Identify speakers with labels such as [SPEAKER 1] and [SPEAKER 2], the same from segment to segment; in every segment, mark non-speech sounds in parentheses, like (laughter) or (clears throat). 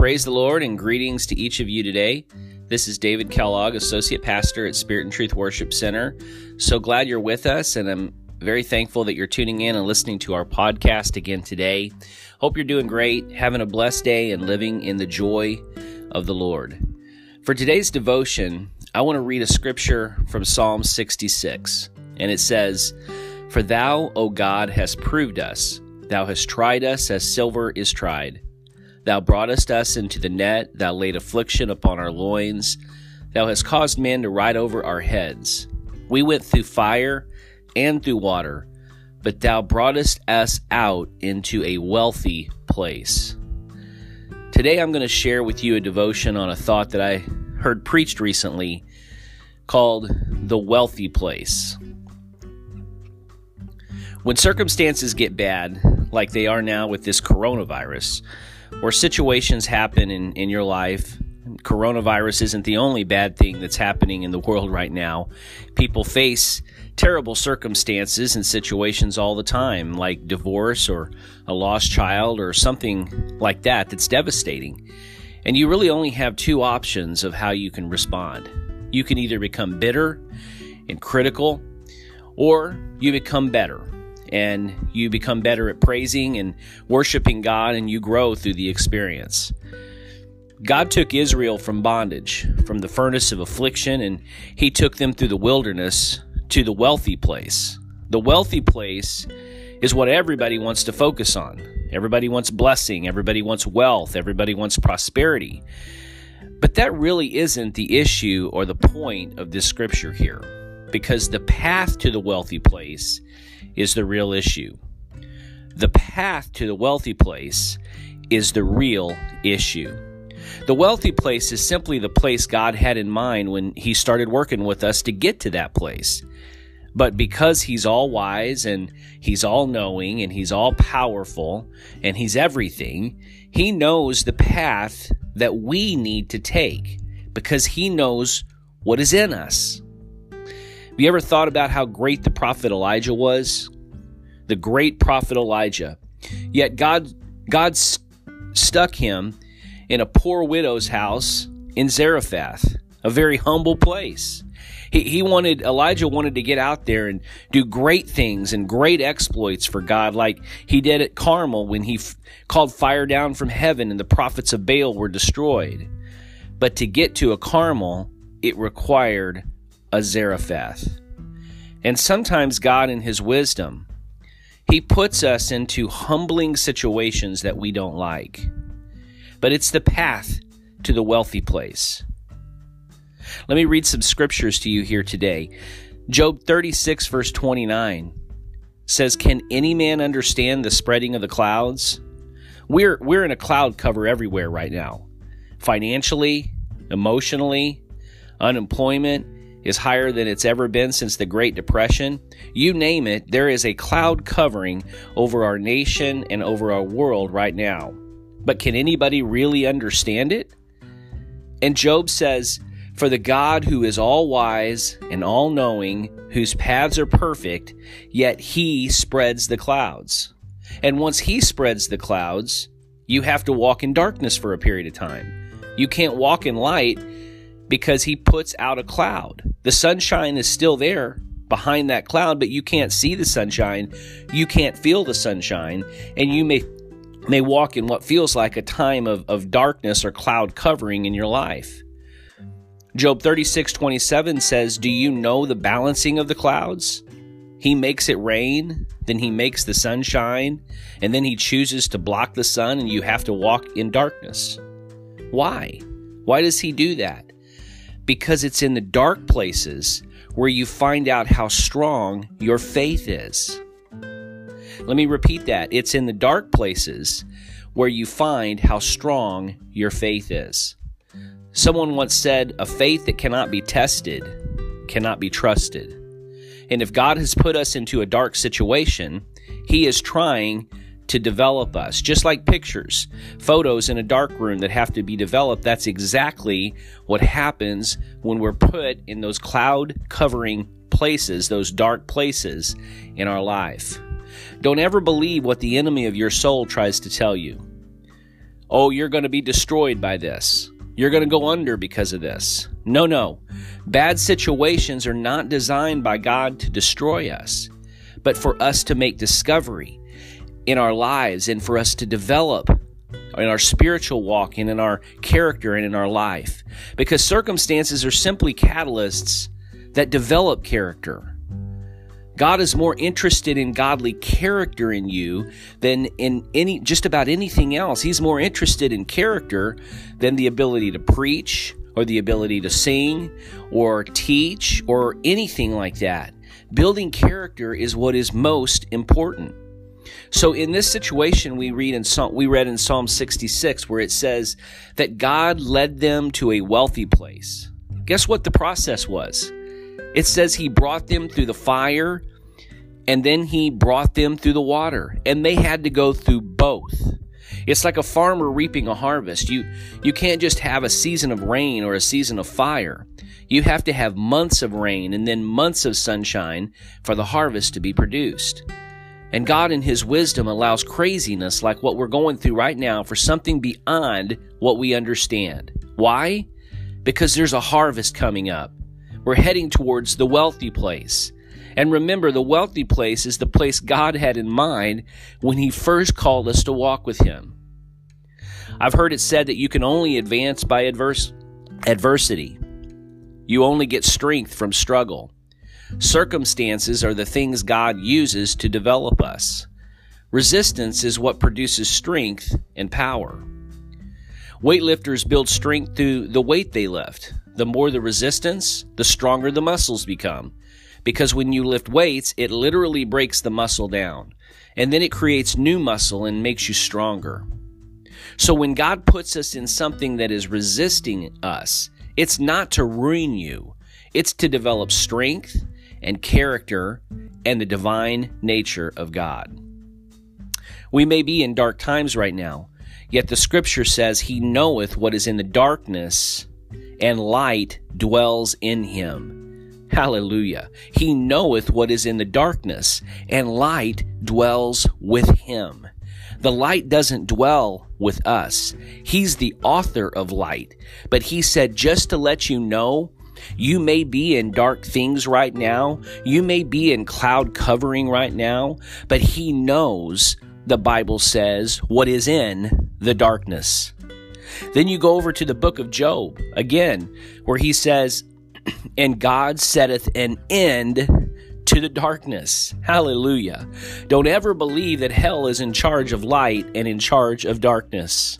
[SPEAKER 1] Praise the Lord and greetings to each of you today. This is David Kellogg, Associate Pastor at Spirit and Truth Worship Center. So glad you're with us, and I'm very thankful that you're tuning in and listening to our podcast again today. Hope you're doing great, having a blessed day, and living in the joy of the Lord. For today's devotion, I want to read a scripture from Psalm 66, and it says, For thou, O God, hast proved us, thou hast tried us as silver is tried. Thou broughtest us into the net, thou laid affliction upon our loins, thou hast caused men to ride over our heads. We went through fire and through water, but thou broughtest us out into a wealthy place. Today I'm going to share with you a devotion on a thought that I heard preached recently called The Wealthy Place. When circumstances get bad, like they are now with this coronavirus, or situations happen in, in your life. Coronavirus isn't the only bad thing that's happening in the world right now. People face terrible circumstances and situations all the time, like divorce or a lost child or something like that that's devastating. And you really only have two options of how you can respond. You can either become bitter and critical, or you become better and you become better at praising and worshiping God and you grow through the experience. God took Israel from bondage, from the furnace of affliction, and He took them through the wilderness to the wealthy place. The wealthy place is what everybody wants to focus on. Everybody wants blessing, everybody wants wealth, everybody wants prosperity. But that really isn't the issue or the point of this scripture here, because the path to the wealthy place is the real issue. The path to the wealthy place is the real issue. The wealthy place is simply the place God had in mind when He started working with us to get to that place. But because He's all wise and He's all knowing and He's all powerful and He's everything, He knows the path that we need to take because He knows what is in us. Have you ever thought about how great the prophet Elijah was? The great prophet Elijah. Yet God God st- stuck him in a poor widow's house in Zarephath, a very humble place. He, he wanted Elijah wanted to get out there and do great things and great exploits for God, like he did at Carmel when he f- called fire down from heaven and the prophets of Baal were destroyed. But to get to a Carmel, it required a Zarephath. And sometimes God, in His wisdom, He puts us into humbling situations that we don't like. But it's the path to the wealthy place. Let me read some scriptures to you here today. Job 36, verse 29 says, Can any man understand the spreading of the clouds? We're, we're in a cloud cover everywhere right now. Financially, emotionally, unemployment, is higher than it's ever been since the Great Depression. You name it, there is a cloud covering over our nation and over our world right now. But can anybody really understand it? And Job says, For the God who is all wise and all knowing, whose paths are perfect, yet he spreads the clouds. And once he spreads the clouds, you have to walk in darkness for a period of time. You can't walk in light because he puts out a cloud. The sunshine is still there behind that cloud, but you can't see the sunshine. You can't feel the sunshine, and you may may walk in what feels like a time of, of darkness or cloud covering in your life. Job 36, 27 says, Do you know the balancing of the clouds? He makes it rain, then he makes the sun shine, and then he chooses to block the sun, and you have to walk in darkness. Why? Why does he do that? Because it's in the dark places where you find out how strong your faith is. Let me repeat that. It's in the dark places where you find how strong your faith is. Someone once said, A faith that cannot be tested cannot be trusted. And if God has put us into a dark situation, He is trying to develop us. Just like pictures, photos in a dark room that have to be developed, that's exactly what happens when we're put in those cloud covering places, those dark places in our life. Don't ever believe what the enemy of your soul tries to tell you. oh, you're going to be destroyed by this. You're going to go under because of this. No, no. Bad situations are not designed by God to destroy us, but for us to make discovery in our lives and for us to develop in our spiritual walk and in our character and in our life. Because circumstances are simply catalysts that develop character. God is more interested in godly character in you than in any just about anything else. He's more interested in character than the ability to preach or the ability to sing or teach or anything like that. Building character is what is most important. So in this situation we read in Psalm, we read in Psalm 66 where it says that God led them to a wealthy place. Guess what the process was? It says he brought them through the fire and then he brought them through the water and they had to go through both. It's like a farmer reaping a harvest. You you can't just have a season of rain or a season of fire. You have to have months of rain and then months of sunshine for the harvest to be produced. And God, in His wisdom, allows craziness like what we're going through right now for something beyond what we understand. Why? Because there's a harvest coming up. We're heading towards the wealthy place. And remember, the wealthy place is the place God had in mind when He first called us to walk with Him. I've heard it said that you can only advance by adverse, adversity. You only get strength from struggle. Circumstances are the things God uses to develop us. Resistance is what produces strength and power. Weightlifters build strength through the weight they lift. The more the resistance, the stronger the muscles become. Because when you lift weights, it literally breaks the muscle down. And then it creates new muscle and makes you stronger. So when God puts us in something that is resisting us, it's not to ruin you, it's to develop strength and character and the divine nature of God. We may be in dark times right now, yet the scripture says, He knoweth what is in the darkness, and light dwells in him. Hallelujah. He knoweth what is in the darkness, and light dwells with him. The light doesn't dwell with us. He's the author of light. But he said, just to let you know, you may be in dark things right now. You may be in cloud covering right now, but He knows, the Bible says, what is in the darkness. Then you go over to the book of Job again, where he says, (clears throat) And God setteth an end to the darkness. Hallelujah. Don't ever believe that hell is in charge of light and in charge of darkness.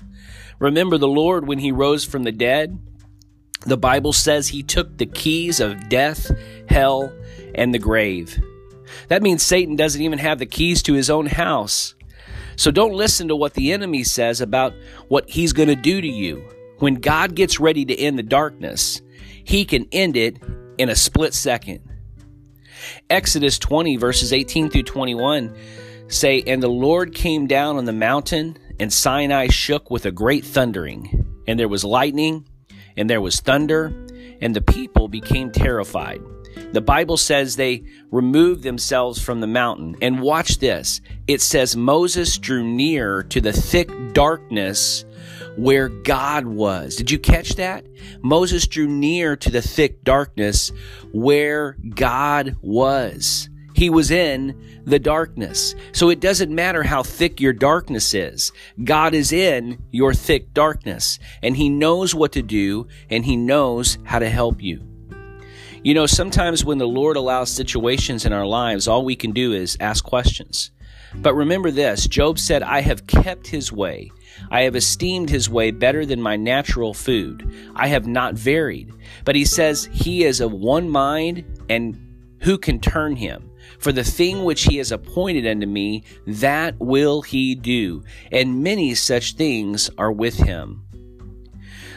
[SPEAKER 1] Remember the Lord when he rose from the dead? The Bible says he took the keys of death, hell, and the grave. That means Satan doesn't even have the keys to his own house. So don't listen to what the enemy says about what he's going to do to you. When God gets ready to end the darkness, he can end it in a split second. Exodus 20, verses 18 through 21 say, And the Lord came down on the mountain, and Sinai shook with a great thundering, and there was lightning and there was thunder, and the people became terrified. The Bible says they removed themselves from the mountain. And watch this it says Moses drew near to the thick darkness where God was. Did you catch that? Moses drew near to the thick darkness where God was. He was in the darkness. So it doesn't matter how thick your darkness is. God is in your thick darkness and he knows what to do and he knows how to help you. You know, sometimes when the Lord allows situations in our lives, all we can do is ask questions. But remember this Job said, I have kept his way. I have esteemed his way better than my natural food. I have not varied. But he says, He is of one mind, and who can turn him? For the thing which he has appointed unto me, that will he do. And many such things are with him.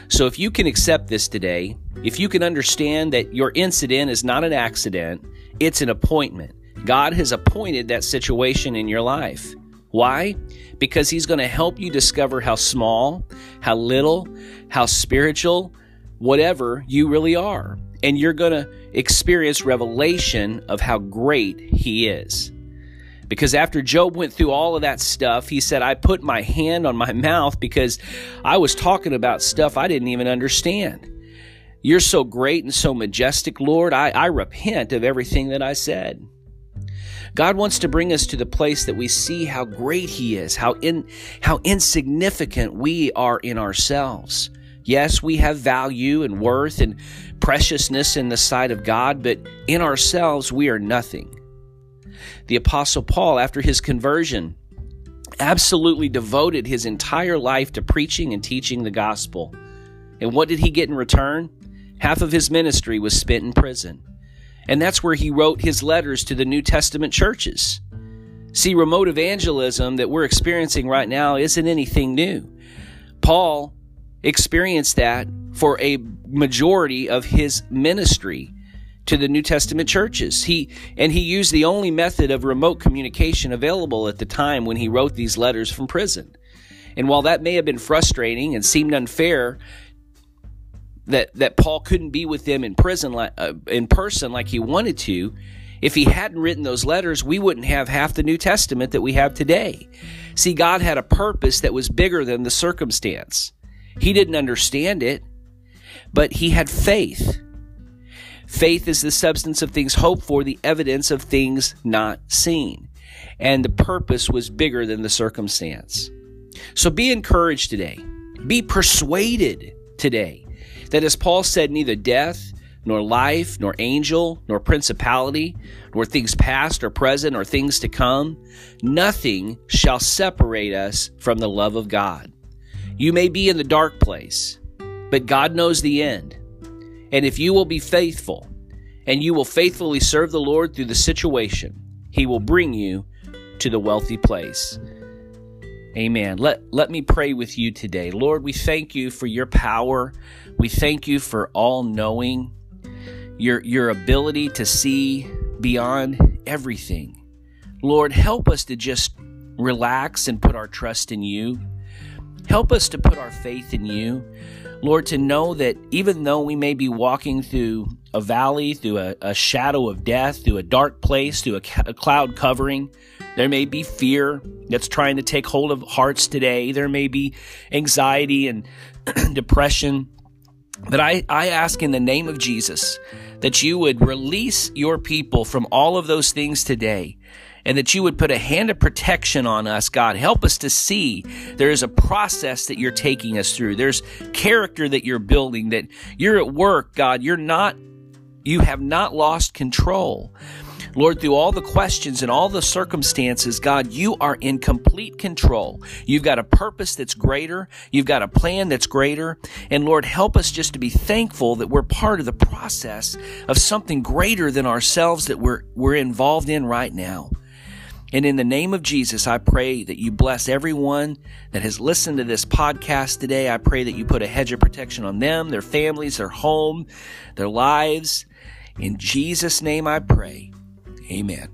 [SPEAKER 1] So if you can accept this today, if you can understand that your incident is not an accident, it's an appointment. God has appointed that situation in your life. Why? Because He's going to help you discover how small, how little, how spiritual, whatever you really are and you're going to experience revelation of how great He is. Because after Job went through all of that stuff, he said, I put my hand on my (laughs) mouth because I was talking about stuff I didn't even understand. You're so great and so majestic, Lord. I, I repent of everything that I said. God wants to bring us to the place that we see how great He is, how in how insignificant we are in ourselves. Yes, we have value and worth and preciousness in the sight of God, but in ourselves we are nothing. The Apostle Paul, after his conversion, absolutely devoted his entire life to preaching and teaching the gospel. And what did he get in return? Half of his ministry was spent in prison. And that's where he wrote his letters to the New Testament churches. See, remote evangelism that we're experiencing right now isn't anything new. Paul experienced that for a majority of his ministry to the New Testament churches. He and he used the only method of remote communication available at the time when he wrote these letters from prison. And while that may have been frustrating and seemed unfair that that Paul couldn't be with them in prison uh, in person like he wanted to, if he hadn't written those letters, we wouldn't have half the New Testament that we have today. See, God had a purpose that was bigger than the circumstance. He didn't understand it, but he had faith. Faith is the substance of things hoped for, the evidence of things not seen. And the purpose was bigger than the circumstance. So be encouraged today. Be persuaded today that, as Paul said, neither death, nor life, nor angel, nor principality, nor things past or present, or things to come, nothing shall separate us from the love of God. You may be in the dark place, but God knows the end. And if you will be faithful and you will faithfully serve the Lord through the situation, He will bring you to the wealthy place. Amen. Let, let me pray with you today. Lord, we thank you for your power. We thank you for all knowing, your, your ability to see beyond everything. Lord, help us to just relax and put our trust in you. Help us to put our faith in you. Lord, to know that even though we may be walking through a valley, through a, a shadow of death, through a dark place, through a, a cloud covering, there may be fear that's trying to take hold of hearts today. There may be anxiety and (clears throat) depression. But I, I ask in the name of Jesus that you would release your people from all of those things today and that you would put a hand of protection on us, God. Help us to see there is a process that you're taking us through. There's character that you're building, that you're at work, God. You're not, you have not lost control. Lord, through all the questions and all the circumstances, God, you are in complete control. You've got a purpose that's greater. You've got a plan that's greater. And Lord, help us just to be thankful that we're part of the process of something greater than ourselves that we're, we're involved in right now. And in the name of Jesus, I pray that you bless everyone that has listened to this podcast today. I pray that you put a hedge of protection on them, their families, their home, their lives. In Jesus' name I pray. Amen.